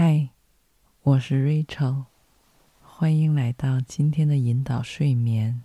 嗨，我是 Rachel，欢迎来到今天的引导睡眠。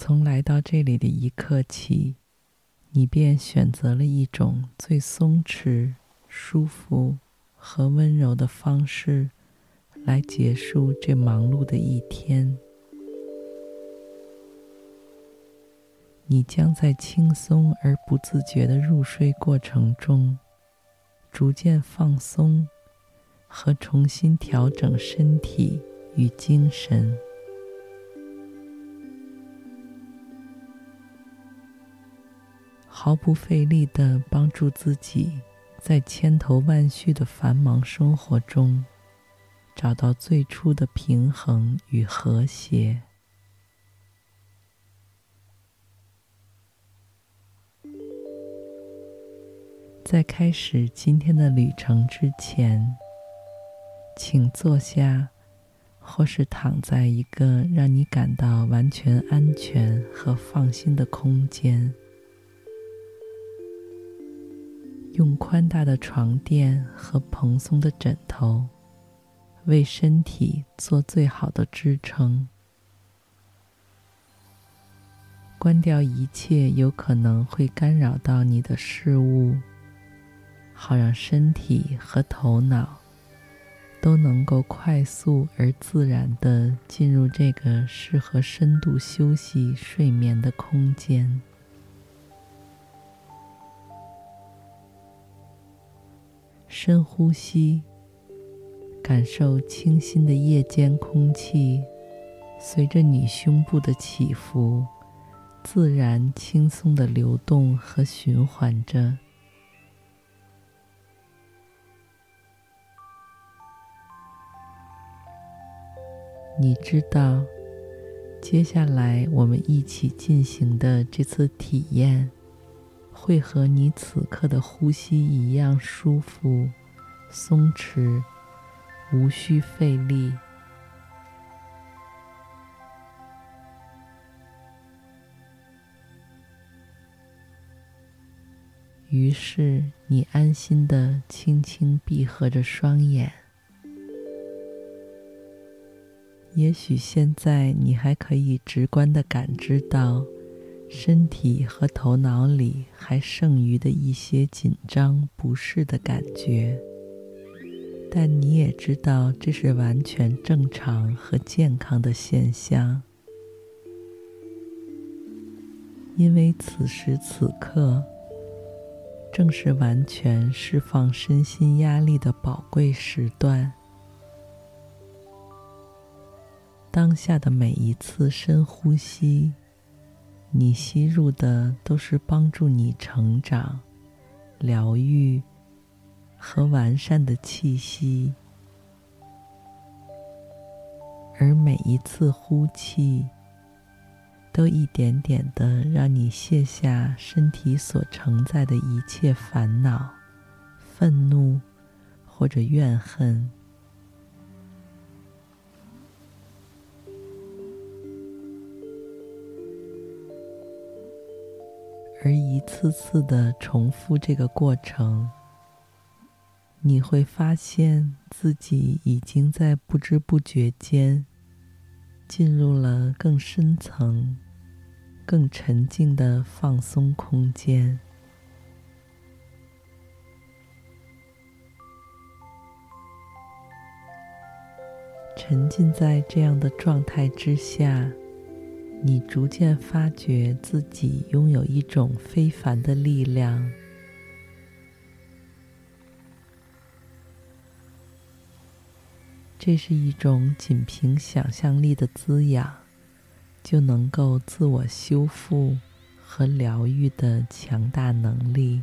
从来到这里的一刻起，你便选择了一种最松弛、舒服和温柔的方式来结束这忙碌的一天。你将在轻松而不自觉的入睡过程中，逐渐放松和重新调整身体与精神。毫不费力地帮助自己，在千头万绪的繁忙生活中，找到最初的平衡与和谐。在开始今天的旅程之前，请坐下，或是躺在一个让你感到完全安全和放心的空间。用宽大的床垫和蓬松的枕头，为身体做最好的支撑。关掉一切有可能会干扰到你的事物，好让身体和头脑都能够快速而自然地进入这个适合深度休息睡眠的空间。深呼吸，感受清新的夜间空气，随着你胸部的起伏，自然轻松的流动和循环着。你知道，接下来我们一起进行的这次体验。会和你此刻的呼吸一样舒服、松弛，无需费力。于是，你安心的轻轻闭合着双眼。也许现在你还可以直观的感知到。身体和头脑里还剩余的一些紧张、不适的感觉，但你也知道这是完全正常和健康的现象，因为此时此刻正是完全释放身心压力的宝贵时段。当下的每一次深呼吸。你吸入的都是帮助你成长、疗愈和完善的气息，而每一次呼气，都一点点的让你卸下身体所承载的一切烦恼、愤怒或者怨恨。而一次次的重复这个过程，你会发现自己已经在不知不觉间进入了更深层、更沉静的放松空间。沉浸在这样的状态之下。你逐渐发觉自己拥有一种非凡的力量，这是一种仅凭想象力的滋养就能够自我修复和疗愈的强大能力。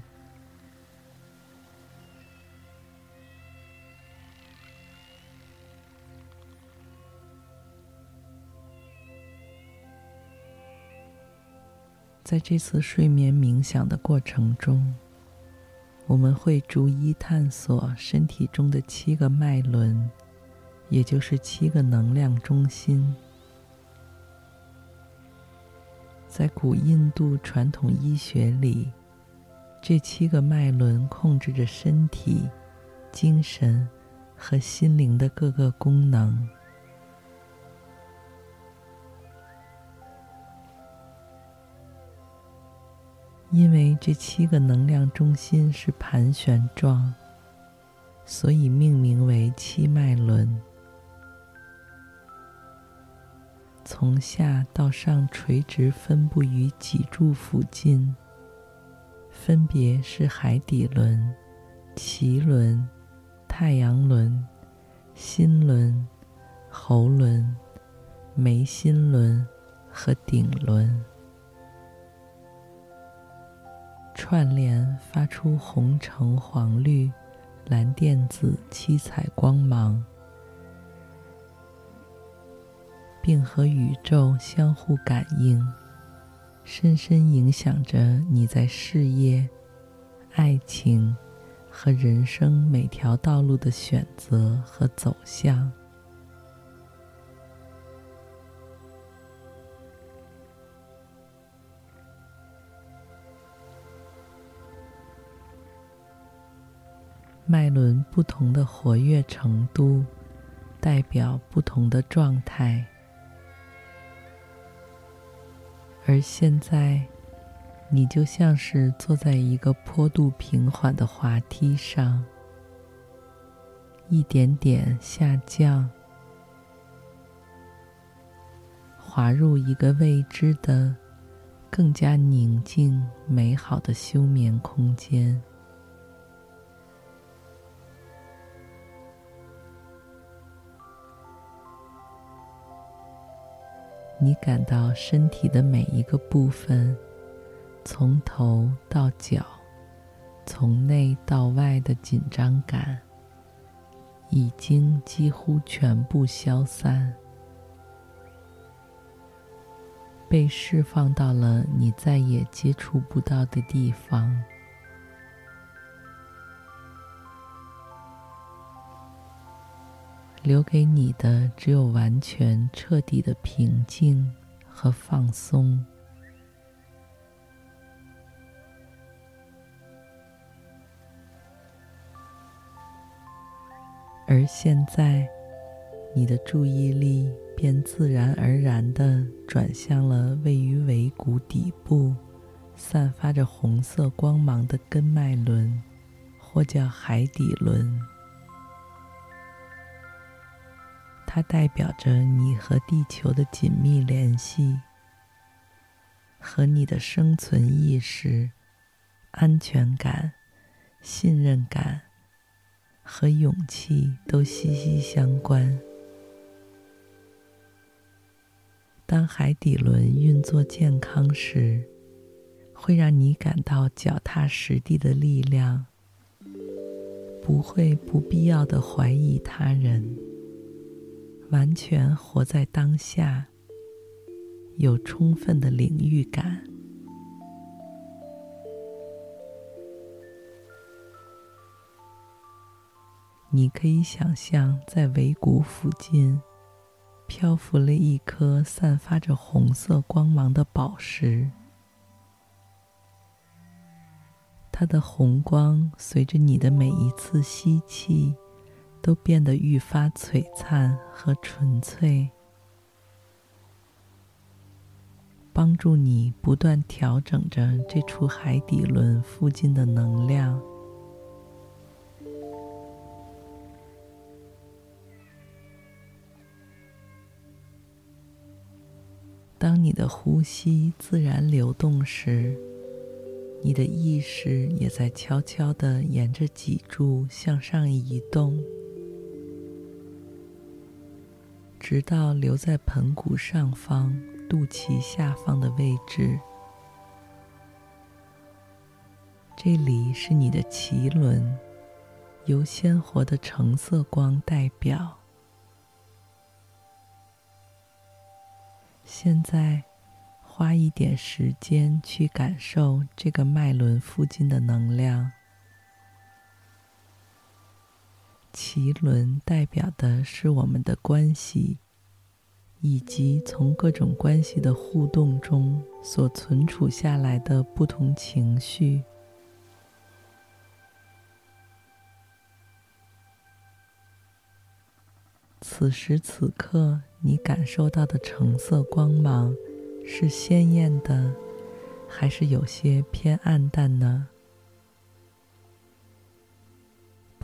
在这次睡眠冥想的过程中，我们会逐一探索身体中的七个脉轮，也就是七个能量中心。在古印度传统医学里，这七个脉轮控制着身体、精神和心灵的各个功能。因为这七个能量中心是盘旋状，所以命名为七脉轮。从下到上垂直分布于脊柱附近，分别是海底轮、脐轮、太阳轮、心轮、喉轮、眉心轮和顶轮。串联发出红、橙、黄、绿、蓝、靛、紫七彩光芒，并和宇宙相互感应，深深影响着你在事业、爱情和人生每条道路的选择和走向。脉轮不同的活跃程度，代表不同的状态。而现在，你就像是坐在一个坡度平缓的滑梯上，一点点下降，滑入一个未知的、更加宁静、美好的休眠空间。你感到身体的每一个部分，从头到脚，从内到外的紧张感，已经几乎全部消散，被释放到了你再也接触不到的地方。留给你的只有完全彻底的平静和放松。而现在，你的注意力便自然而然地转向了位于尾骨底部、散发着红色光芒的根脉轮，或叫海底轮。它代表着你和地球的紧密联系，和你的生存意识、安全感、信任感和勇气都息息相关。当海底轮运作健康时，会让你感到脚踏实地的力量，不会不必要的怀疑他人。完全活在当下，有充分的领域感。你可以想象，在尾骨附近漂浮了一颗散发着红色光芒的宝石，它的红光随着你的每一次吸气，都变得愈发璀璨和纯粹，帮助你不断调整着这处海底轮附近的能量。当你的呼吸自然流动时，你的意识也在悄悄地沿着脊柱向上移动。直到留在盆骨上方、肚脐下方的位置，这里是你的脐轮，由鲜活的橙色光代表。现在，花一点时间去感受这个脉轮附近的能量。脐轮代表的是我们的关系，以及从各种关系的互动中所存储下来的不同情绪。此时此刻，你感受到的橙色光芒是鲜艳的，还是有些偏暗淡呢？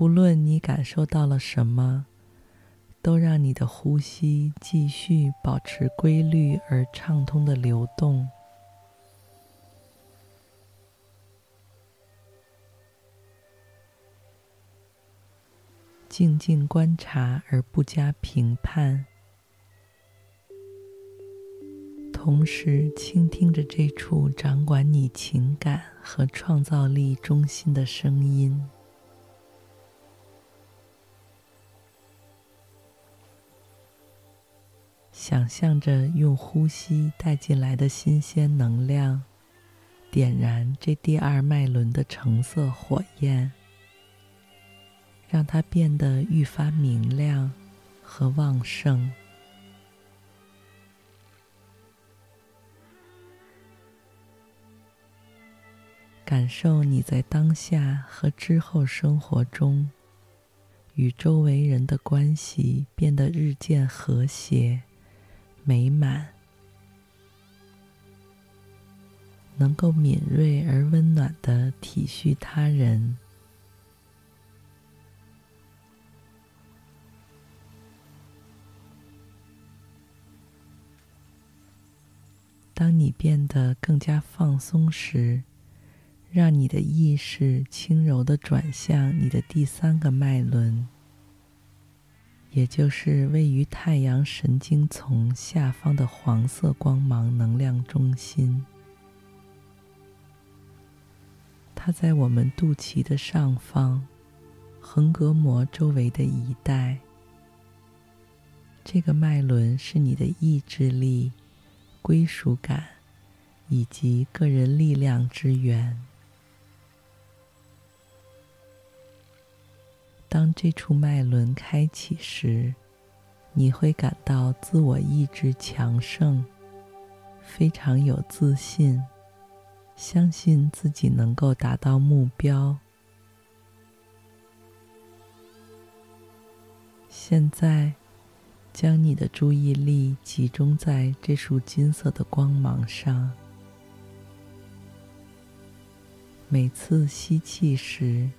不论你感受到了什么，都让你的呼吸继续保持规律而畅通的流动。静静观察而不加评判，同时倾听着这处掌管你情感和创造力中心的声音。想象着用呼吸带进来的新鲜能量，点燃这第二脉轮的橙色火焰。让它变得愈发明亮和旺盛。感受你在当下和之后生活中与周围人的关系变得日渐和谐、美满，能够敏锐而温暖的体恤他人。当你变得更加放松时，让你的意识轻柔的转向你的第三个脉轮，也就是位于太阳神经丛下方的黄色光芒能量中心。它在我们肚脐的上方，横膈膜周围的一带。这个脉轮是你的意志力。归属感以及个人力量之源。当这处脉轮开启时，你会感到自我意志强盛，非常有自信，相信自己能够达到目标。现在。将你的注意力集中在这束金色的光芒上。每次吸气时，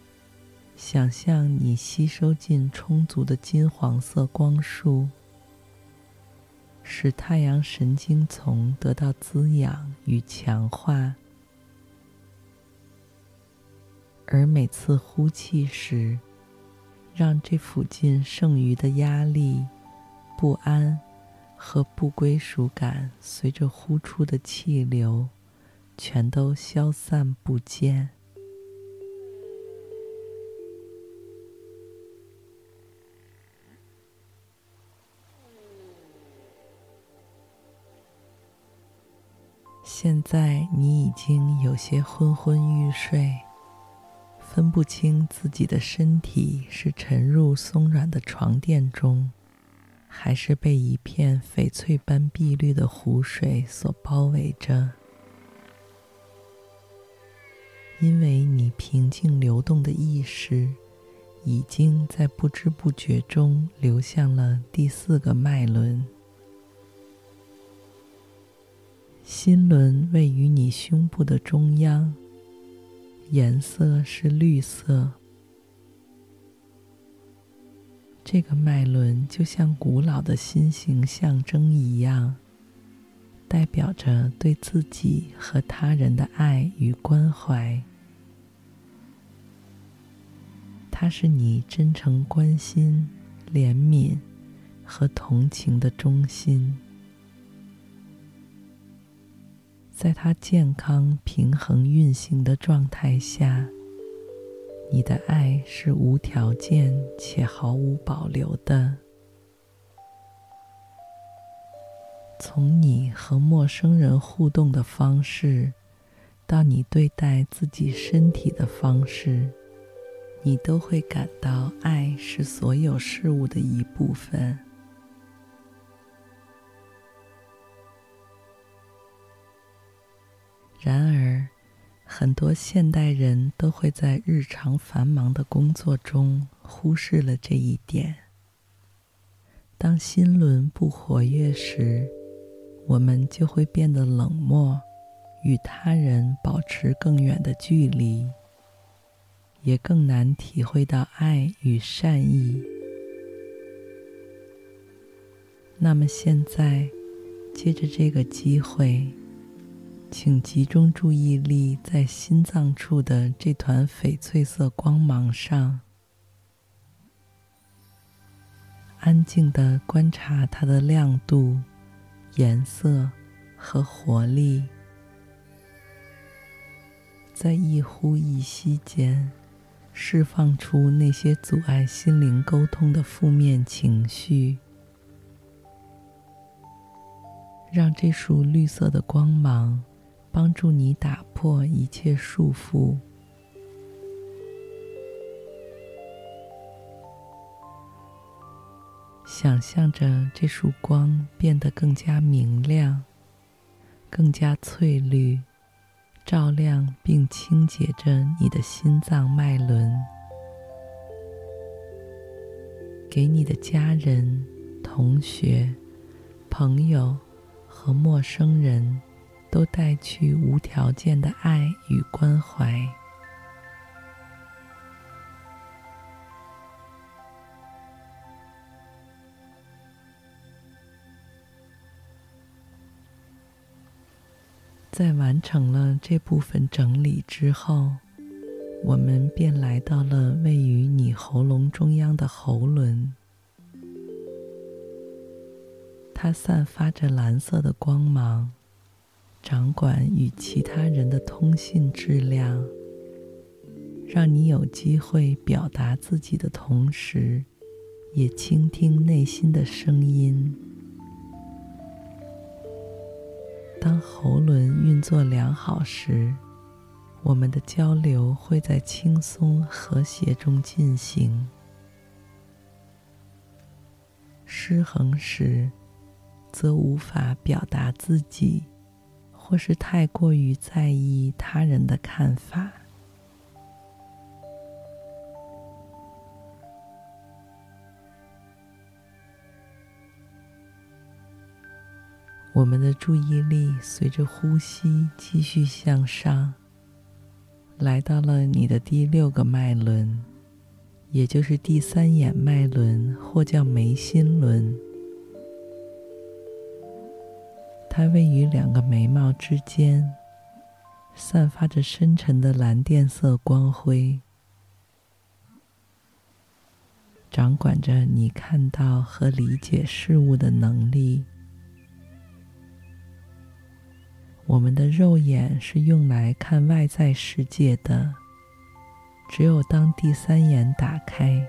想象你吸收进充足的金黄色光束，使太阳神经丛得到滋养与强化；而每次呼气时，让这附近剩余的压力。不安和不归属感随着呼出的气流，全都消散不见。现在你已经有些昏昏欲睡，分不清自己的身体是沉入松软的床垫中。还是被一片翡翠般碧绿的湖水所包围着，因为你平静流动的意识已经在不知不觉中流向了第四个脉轮。心轮位于你胸部的中央，颜色是绿色。这个脉轮就像古老的心形象征一样，代表着对自己和他人的爱与关怀。它是你真诚关心、怜悯和同情的中心。在它健康、平衡运行的状态下。你的爱是无条件且毫无保留的。从你和陌生人互动的方式，到你对待自己身体的方式，你都会感到爱是所有事物的一部分。然而，很多现代人都会在日常繁忙的工作中忽视了这一点。当心轮不活跃时，我们就会变得冷漠，与他人保持更远的距离，也更难体会到爱与善意。那么现在，借着这个机会。请集中注意力在心脏处的这团翡翠色光芒上，安静的观察它的亮度、颜色和活力，在一呼一吸间，释放出那些阻碍心灵沟通的负面情绪，让这束绿色的光芒。帮助你打破一切束缚，想象着这束光变得更加明亮、更加翠绿，照亮并清洁着你的心脏脉轮，给你的家人、同学、朋友和陌生人。都带去无条件的爱与关怀。在完成了这部分整理之后，我们便来到了位于你喉咙中央的喉轮，它散发着蓝色的光芒。掌管与其他人的通信质量，让你有机会表达自己的同时，也倾听内心的声音。当喉轮运作良好时，我们的交流会在轻松和谐中进行；失衡时，则无法表达自己。或是太过于在意他人的看法，我们的注意力随着呼吸继续向上，来到了你的第六个脉轮，也就是第三眼脉轮，或叫眉心轮。它位于两个眉毛之间，散发着深沉的蓝靛色光辉，掌管着你看到和理解事物的能力。我们的肉眼是用来看外在世界的，只有当第三眼打开，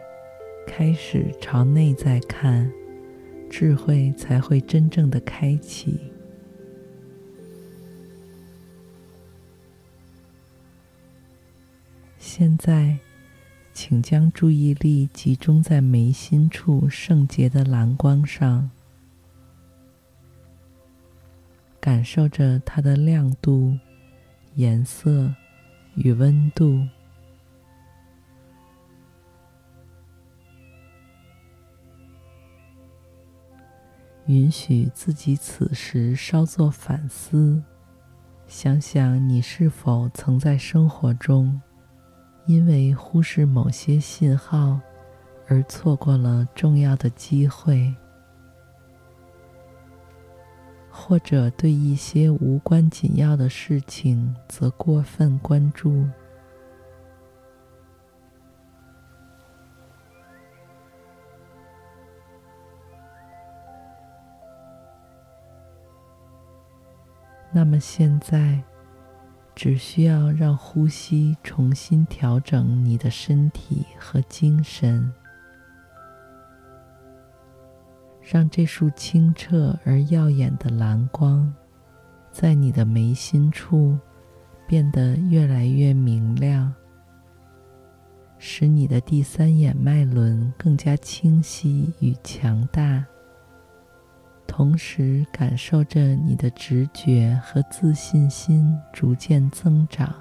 开始朝内在看，智慧才会真正的开启。现在，请将注意力集中在眉心处圣洁的蓝光上，感受着它的亮度、颜色与温度。允许自己此时稍作反思，想想你是否曾在生活中，因为忽视某些信号，而错过了重要的机会，或者对一些无关紧要的事情则过分关注。那么现在。只需要让呼吸重新调整你的身体和精神，让这束清澈而耀眼的蓝光，在你的眉心处变得越来越明亮，使你的第三眼脉轮更加清晰与强大。同时，感受着你的直觉和自信心逐渐增长。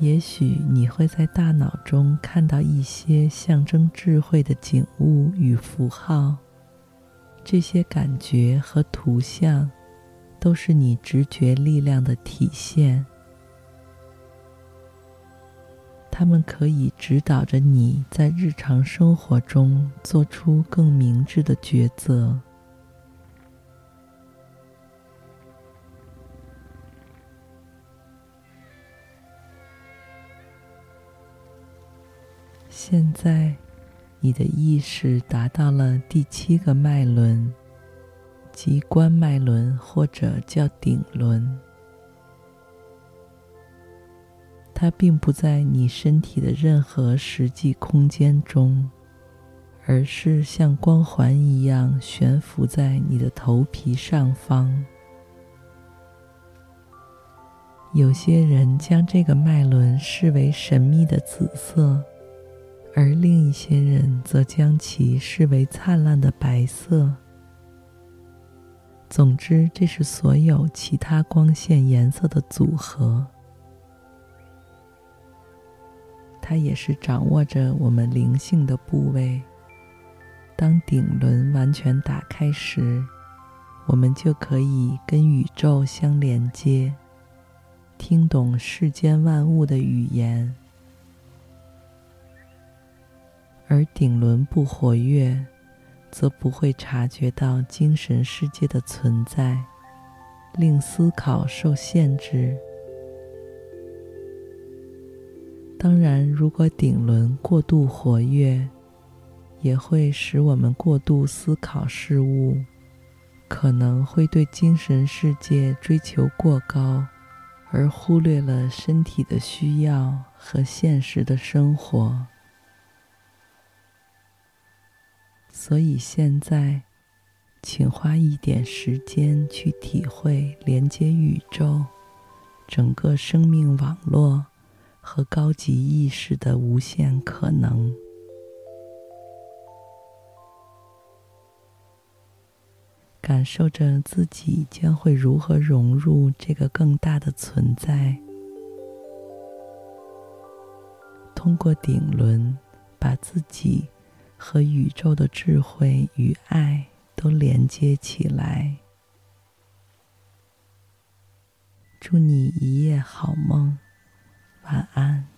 也许你会在大脑中看到一些象征智慧的景物与符号，这些感觉和图像都是你直觉力量的体现。他们可以指导着你在日常生活中做出更明智的抉择。现在，你的意识达到了第七个脉轮，即关脉轮，或者叫顶轮。它并不在你身体的任何实际空间中，而是像光环一样悬浮在你的头皮上方。有些人将这个脉轮视为神秘的紫色，而另一些人则将其视为灿烂的白色。总之，这是所有其他光线颜色的组合。它也是掌握着我们灵性的部位。当顶轮完全打开时，我们就可以跟宇宙相连接，听懂世间万物的语言。而顶轮不活跃，则不会察觉到精神世界的存在，令思考受限制。当然，如果顶轮过度活跃，也会使我们过度思考事物，可能会对精神世界追求过高，而忽略了身体的需要和现实的生活。所以现在，请花一点时间去体会连接宇宙、整个生命网络。和高级意识的无限可能，感受着自己将会如何融入这个更大的存在。通过顶轮，把自己和宇宙的智慧与爱都连接起来。祝你一夜好梦。晚安。